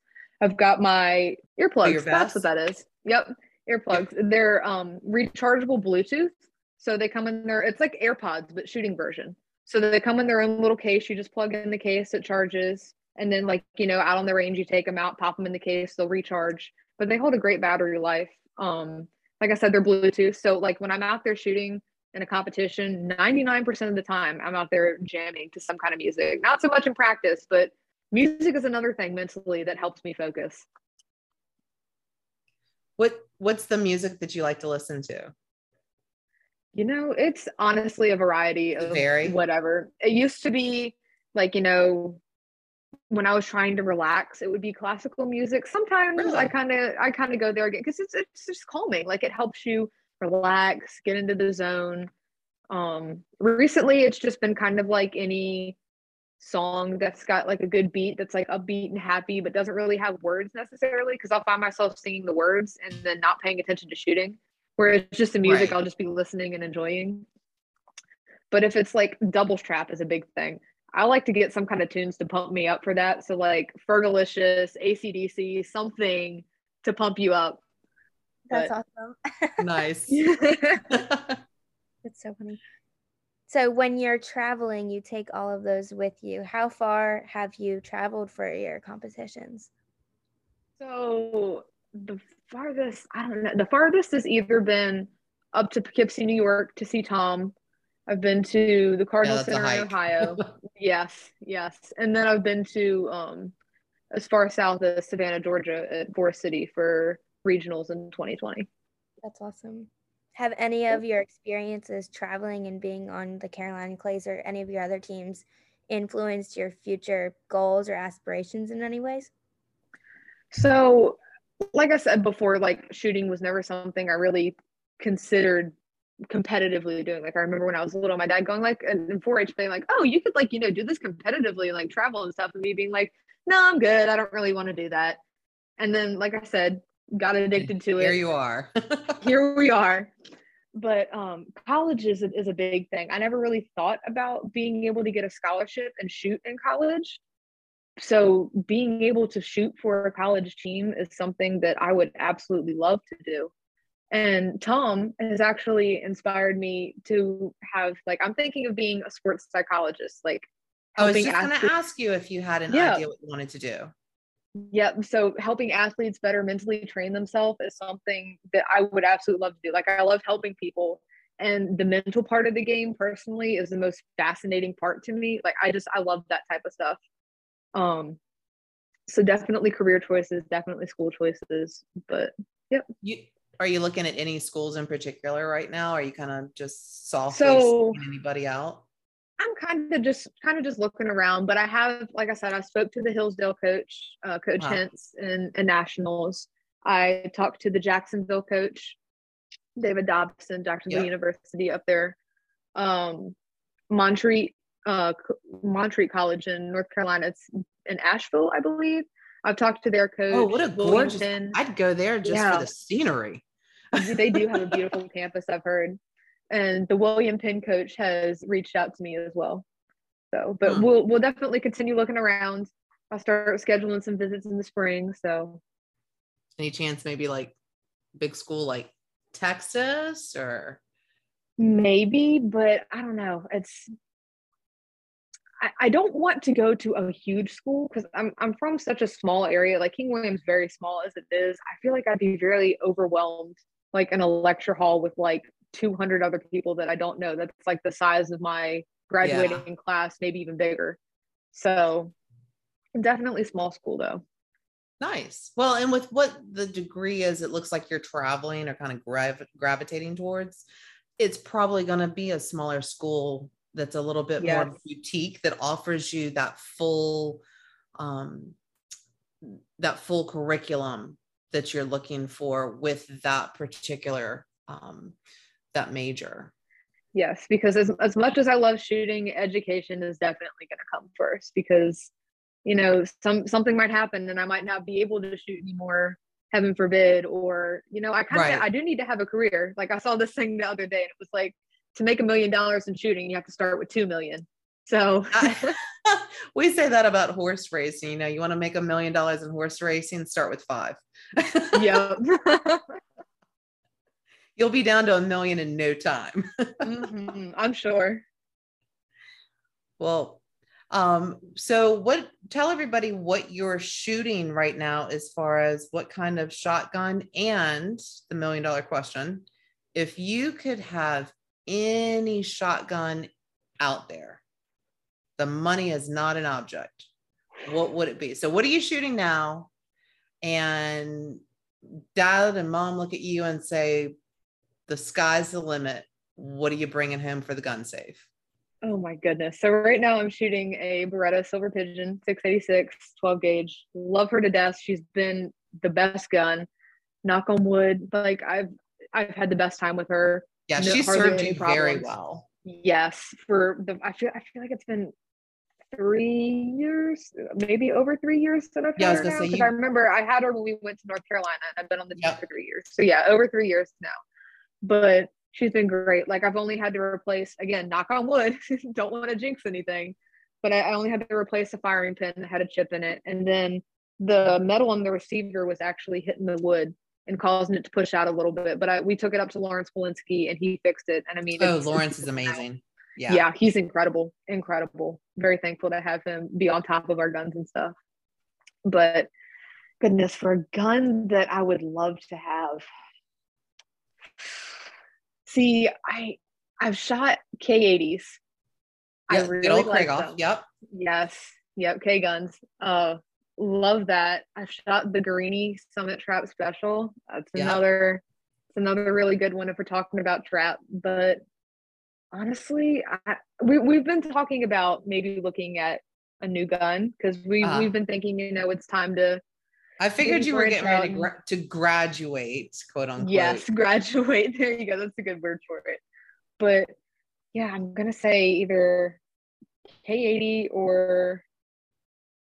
I've got my earplugs. That's what that is. Yep, earplugs. Yep. <laughs> They're um, rechargeable Bluetooth, so they come in there. It's like AirPods, but shooting version. So they come in their own little case. You just plug in the case, it charges, and then like you know, out on the range, you take them out, pop them in the case, they'll recharge. But they hold a great battery life. Um, like I said, they're Bluetooth. So like when I'm out there shooting in a competition, 99% of the time I'm out there jamming to some kind of music. Not so much in practice, but music is another thing mentally that helps me focus. What what's the music that you like to listen to? You know, it's honestly a variety of Very. whatever. It used to be like, you know, when I was trying to relax, it would be classical music. Sometimes really? I kind of I kind of go there again because it's it's just calming. Like it helps you relax, get into the zone. Um, recently, it's just been kind of like any song that's got like a good beat that's like upbeat and happy, but doesn't really have words necessarily. Because I'll find myself singing the words and then not paying attention to shooting. Whereas just the music, right. I'll just be listening and enjoying. But if it's like doubles trap is a big thing. I like to get some kind of tunes to pump me up for that. So like Fergalicious, ACDC, something to pump you up. That's but... awesome. <laughs> nice. <laughs> That's so funny. So when you're traveling, you take all of those with you. How far have you traveled for your competitions? So the farthest, I don't know, the farthest has either been up to Poughkeepsie, New York to see Tom I've been to the Cardinal yeah, Center in Ohio. <laughs> yes, yes. And then I've been to um, as far south as Savannah, Georgia at Forest City for regionals in 2020. That's awesome. Have any of your experiences traveling and being on the Carolina Clays or any of your other teams influenced your future goals or aspirations in any ways? So, like I said before, like shooting was never something I really considered competitively doing. Like I remember when I was little, my dad going like in 4-H being like, "Oh, you could like you know do this competitively, and like travel and stuff," and me being like, "No, I'm good. I don't really want to do that." And then, like I said, got addicted to it. Here you are. <laughs> Here we are. But um, college is a, is a big thing. I never really thought about being able to get a scholarship and shoot in college. So being able to shoot for a college team is something that I would absolutely love to do and tom has actually inspired me to have like i'm thinking of being a sports psychologist like i was just going to ask you if you had an yeah. idea what you wanted to do Yep. So helping athletes better mentally train themselves is something that I would absolutely love to do. Like I love helping people. And the mental part of the game personally is the most fascinating part to me. Like I just I love that type of stuff. Um so definitely career choices, definitely school choices. But yep. You are you looking at any schools in particular right now? Are you kind of just softly so, anybody out? I'm kind of just kind of just looking around, but I have, like I said, I spoke to the Hillsdale coach, uh, Coach wow. Hintz, in, in nationals. I talked to the Jacksonville coach, David Dobson, Jacksonville yep. University up there, um, Montreat, uh, Montreat College in North Carolina. It's in Asheville, I believe. I've talked to their coach. Oh, what a gorgeous! I'd go there just yeah. for the scenery they do have a beautiful <laughs> campus, I've heard. And the William Penn coach has reached out to me as well. So, but hmm. we'll we'll definitely continue looking around. I'll start scheduling some visits in the spring. So, any chance maybe like big school like Texas or maybe, but I don't know. It's I, I don't want to go to a huge school because I'm I'm from such a small area. Like King William's very small as it is. I feel like I'd be very overwhelmed like in a lecture hall with like 200 other people that I don't know. That's like the size of my graduating yeah. class, maybe even bigger. So definitely small school though. Nice. Well, and with what the degree is, it looks like you're traveling or kind of grav- gravitating towards. It's probably going to be a smaller school that's a little bit yes. more boutique that offers you that full, um, that full curriculum that you're looking for with that particular um, that major yes because as, as much as i love shooting education is definitely going to come first because you know, some something might happen and I might not be able to shoot anymore, heaven forbid. Or, you know, I kind of right. I do need to have a career. Like I saw this thing the other day and it was like to make a million dollars in shooting, you have to start with two million. So <laughs> <laughs> we say that about horse racing. You know, you want to make a million dollars in horse racing, start with five. yep. <laughs> You'll be down to a million in no time. mm-hmm, I'm sure. Well, um, so what tell everybody what you're shooting right now as far as what kind of shotgun and the million dollar question. If you could have any shotgun out there, the money is not an object. What would it be? So what are you shooting now? And dad and mom look at you and say, the sky's the limit. What are you bringing home for the gun safe? Oh my goodness. So right now I'm shooting a Beretta Silver Pigeon 686 12 gauge. Love her to death. She's been the best gun. Knock on wood. Like I've I've had the best time with her. Yeah, no, she served you very well. Yes, for the I feel I feel like it's been three years, maybe over three years that I've yeah, had her now. Because you... I remember I had her when we went to North Carolina. I've been on the team for three years. So yeah, over three years now. But she's been great. Like I've only had to replace again, knock on wood, <laughs> don't want to jinx anything, but I, I only had to replace a firing pin that had a chip in it, and then the metal on the receiver was actually hitting the wood and causing it to push out a little bit. But I, we took it up to Lawrence Polinsky and he fixed it. And I mean, oh, Lawrence is amazing. Yeah. Yeah. He's incredible. Incredible. Very thankful to have him be on top of our guns and stuff. But goodness, for a gun that I would love to have. See, I I've shot K80s. I really like them. Yep. Yes. Yep. K guns. Uh love that. I've shot the Guerini Summit Trap Special. That's yep. another it's another really good one if we're talking about trap. But honestly, I, we we've been talking about maybe looking at a new gun because we uh, we've been thinking, you know, it's time to. I figured you were getting ready to, gra- to graduate, quote unquote. Yes, <laughs> graduate. There you go. That's a good word for it. But yeah, I'm gonna say either K80 or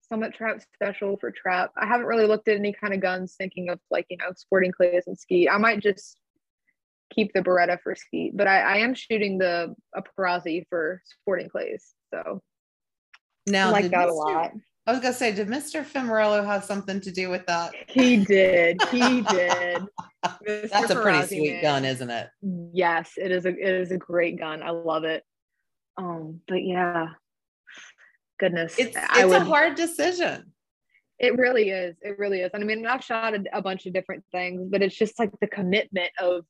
Summit Trap Special for trap. I haven't really looked at any kind of guns thinking of like, you know, sporting clays and skeet. I might just keep the Beretta for skeet, but I, I am shooting the a Perazzi for sporting clays. So now I like that Mr. a lot. I was gonna say, did Mr. Fimarello have something to do with that? <laughs> He did. He <laughs> did. That's a pretty sweet gun, isn't it? Yes, it is a it is a great gun. I love it. Um, but yeah, goodness, it's it's would, a hard decision. It really is. It really is. And I mean, I've shot a, a bunch of different things, but it's just like the commitment of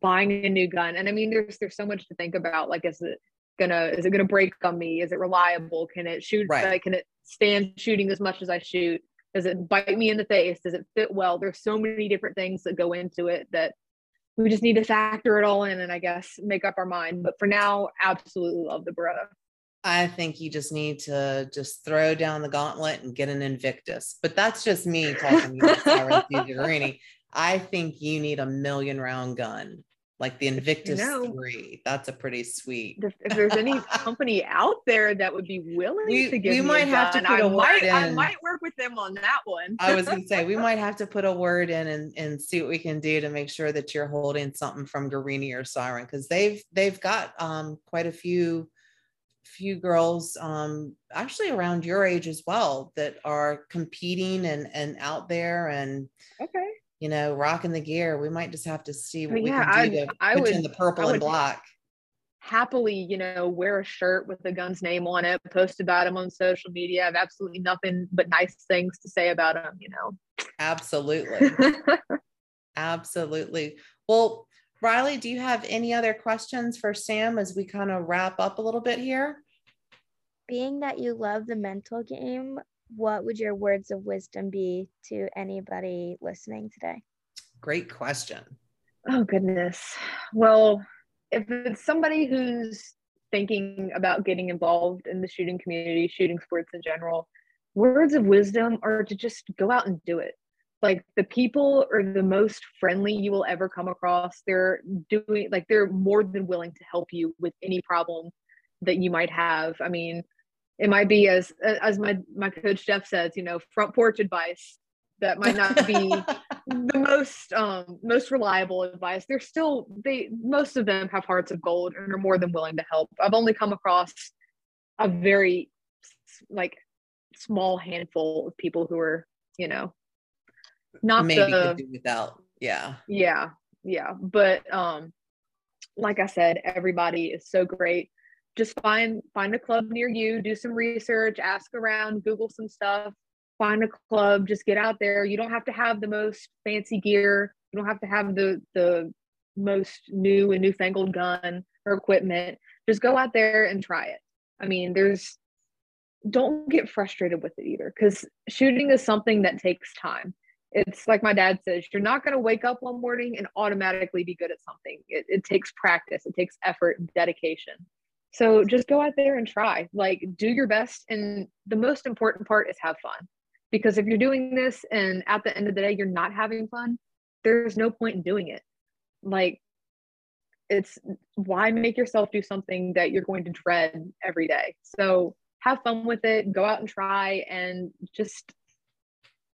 buying a new gun. And i mean there's there's so much to think about like is it gonna is it gonna break on me? Is it reliable? Can it shoot right. like, can it stand shooting as much as i shoot? Does it bite me in the face? Does it fit well? There's so many different things that go into it that we just need to factor it all in and i guess make up our mind. But for now absolutely love the beretta. I think you just need to just throw down the gauntlet and get an Invictus. But that's just me talking <laughs> to I think you need a million round gun, like the Invictus you know, 3. That's a pretty sweet. If there's any <laughs> company out there that would be willing we, to give we might have gun, to put a word in. I might work with them on that one. I was going to say, we might <laughs> have to put a word in and, and see what we can do to make sure that you're holding something from Guerini or Syren because they've they've got um, quite a few few girls um, actually around your age as well that are competing and and out there and okay you know, rocking the gear. We might just have to see what yeah, we can do I, to I put would, in the purple and black. Happily, you know, wear a shirt with the gun's name on it, post about him on social media. I have absolutely nothing but nice things to say about him, you know. Absolutely. <laughs> Absolutely. Well, Riley, do you have any other questions for Sam as we kind of wrap up a little bit here? Being that you love the mental game, what would your words of wisdom be to anybody listening today? Great question. Oh, goodness. Well, if it's somebody who's thinking about getting involved in the shooting community, shooting sports in general, words of wisdom are to just go out and do it. Like the people are the most friendly you will ever come across. They're doing, like, they're more than willing to help you with any problem that you might have. I mean, it might be as as my my coach Jeff says, you know, front porch advice that might not be <laughs> the most um most reliable advice. They're still they most of them have hearts of gold and are more than willing to help. I've only come across a very like small handful of people who are, you know, not maybe the, do without. Yeah. Yeah. Yeah. But um like I said, everybody is so great. Just find find a club near you, do some research, ask around, Google some stuff, find a club, just get out there. You don't have to have the most fancy gear. You don't have to have the the most new and newfangled gun or equipment. Just go out there and try it. I mean, there's don't get frustrated with it either because shooting is something that takes time. It's like my dad says, you're not going to wake up one morning and automatically be good at something. It, it takes practice, it takes effort and dedication. So just go out there and try. Like, do your best. And the most important part is have fun. Because if you're doing this and at the end of the day, you're not having fun, there's no point in doing it. Like, it's why make yourself do something that you're going to dread every day? So have fun with it, go out and try, and just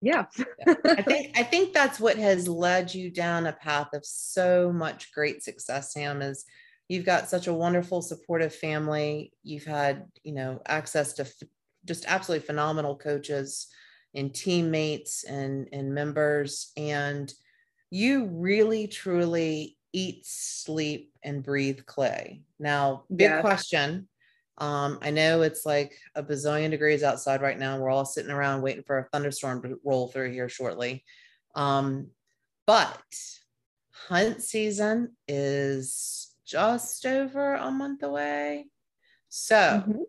yeah. I think I think that's what has led you down a path of so much great success, Sam, is you've got such a wonderful supportive family. You've had, you know, access to f- just absolutely phenomenal coaches and teammates and and members and you really truly eat, sleep and breathe clay. Now, big yeah. question um, I know it's like a bazillion degrees outside right now. We're all sitting around waiting for a thunderstorm to roll through here shortly. Um, but hunt season is just over a month away. So, mm-hmm.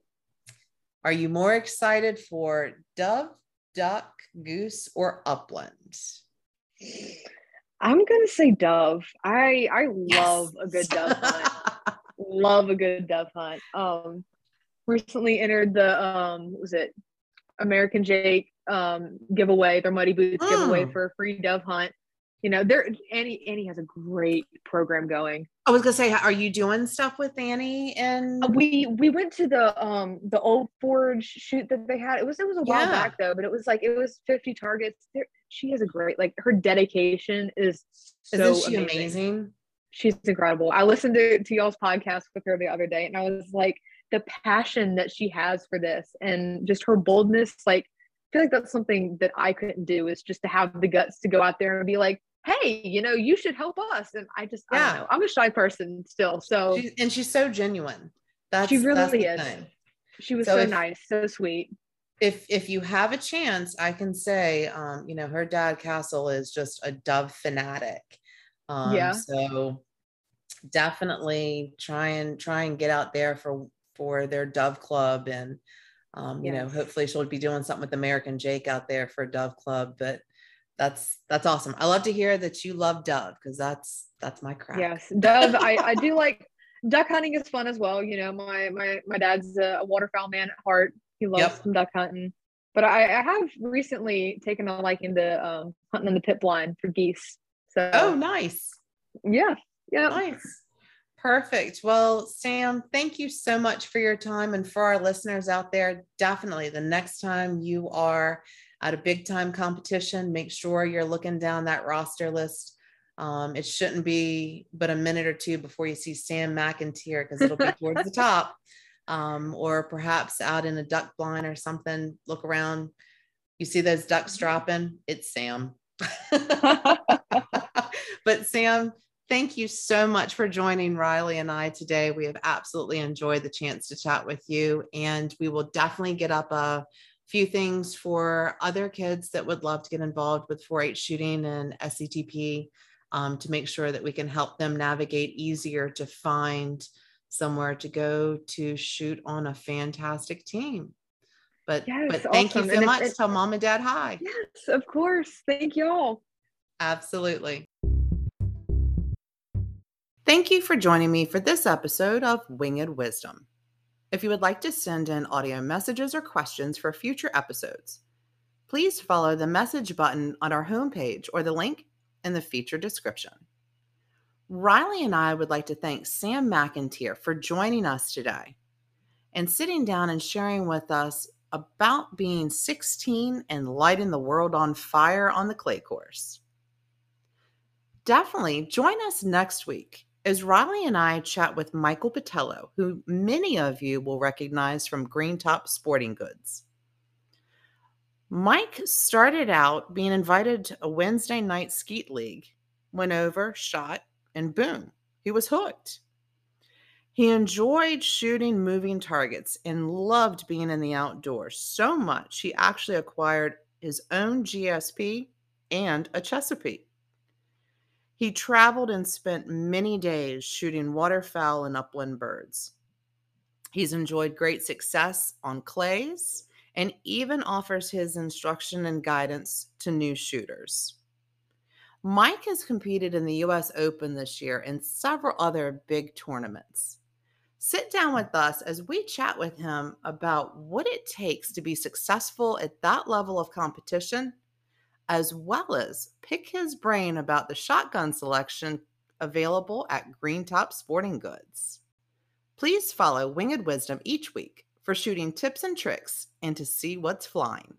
are you more excited for dove, duck, goose, or upland? I'm gonna say dove. I I yes. love a good dove hunt. <laughs> love a good dove hunt. Um, recently entered the um was it American Jake um giveaway, their Muddy Boots mm. giveaway for a free dove hunt. You know, there Annie Annie has a great program going. I was gonna say, are you doing stuff with Annie? And uh, we we went to the um the old forge shoot that they had. It was it was a while yeah. back though, but it was like it was 50 targets. There, she has a great like her dedication is so amazing. amazing. She's incredible. I listened to, to y'all's podcast with her the other day and I was like, the passion that she has for this and just her boldness like i feel like that's something that i couldn't do is just to have the guts to go out there and be like hey you know you should help us and i just yeah. I don't know i'm a shy person still so she's, and she's so genuine that's she really that's is thing. she was so, so if, nice so sweet if if you have a chance i can say um you know her dad castle is just a dove fanatic um yeah so definitely try and try and get out there for for their Dove Club, and um, you yes. know, hopefully she'll be doing something with American Jake out there for Dove Club. But that's that's awesome. I love to hear that you love Dove because that's that's my crack. Yes, Dove. I I do like duck hunting is fun as well. You know, my my my dad's a waterfowl man at heart. He loves yep. some duck hunting. But I, I have recently taken a liking to um, hunting in the pit blind for geese. So oh, nice. Yeah, yeah, nice. Perfect. Well, Sam, thank you so much for your time. And for our listeners out there, definitely the next time you are at a big time competition, make sure you're looking down that roster list. Um, it shouldn't be but a minute or two before you see Sam McInteer because it'll be towards the <laughs> top. Um, or perhaps out in a duck blind or something. Look around, you see those ducks dropping, it's Sam. <laughs> but Sam, Thank you so much for joining Riley and I today. We have absolutely enjoyed the chance to chat with you, and we will definitely get up a few things for other kids that would love to get involved with 4 H shooting and SCTP um, to make sure that we can help them navigate easier to find somewhere to go to shoot on a fantastic team. But, yes, but thank awesome. you so and much. Tell mom and dad hi. Yes, of course. Thank you all. Absolutely. Thank you for joining me for this episode of Winged Wisdom. If you would like to send in audio messages or questions for future episodes, please follow the message button on our homepage or the link in the feature description. Riley and I would like to thank Sam McInteer for joining us today. and sitting down and sharing with us about being 16 and lighting the world on fire on the clay course. Definitely join us next week as Riley and I chat with Michael Patello, who many of you will recognize from Green Top Sporting Goods. Mike started out being invited to a Wednesday night skeet league, went over, shot, and boom, he was hooked. He enjoyed shooting moving targets and loved being in the outdoors so much he actually acquired his own GSP and a Chesapeake. He traveled and spent many days shooting waterfowl and upland birds. He's enjoyed great success on clays and even offers his instruction and guidance to new shooters. Mike has competed in the US Open this year and several other big tournaments. Sit down with us as we chat with him about what it takes to be successful at that level of competition, as well as pick his brain about the shotgun selection available at Green Top Sporting Goods. Please follow Winged Wisdom each week for shooting tips and tricks and to see what's flying.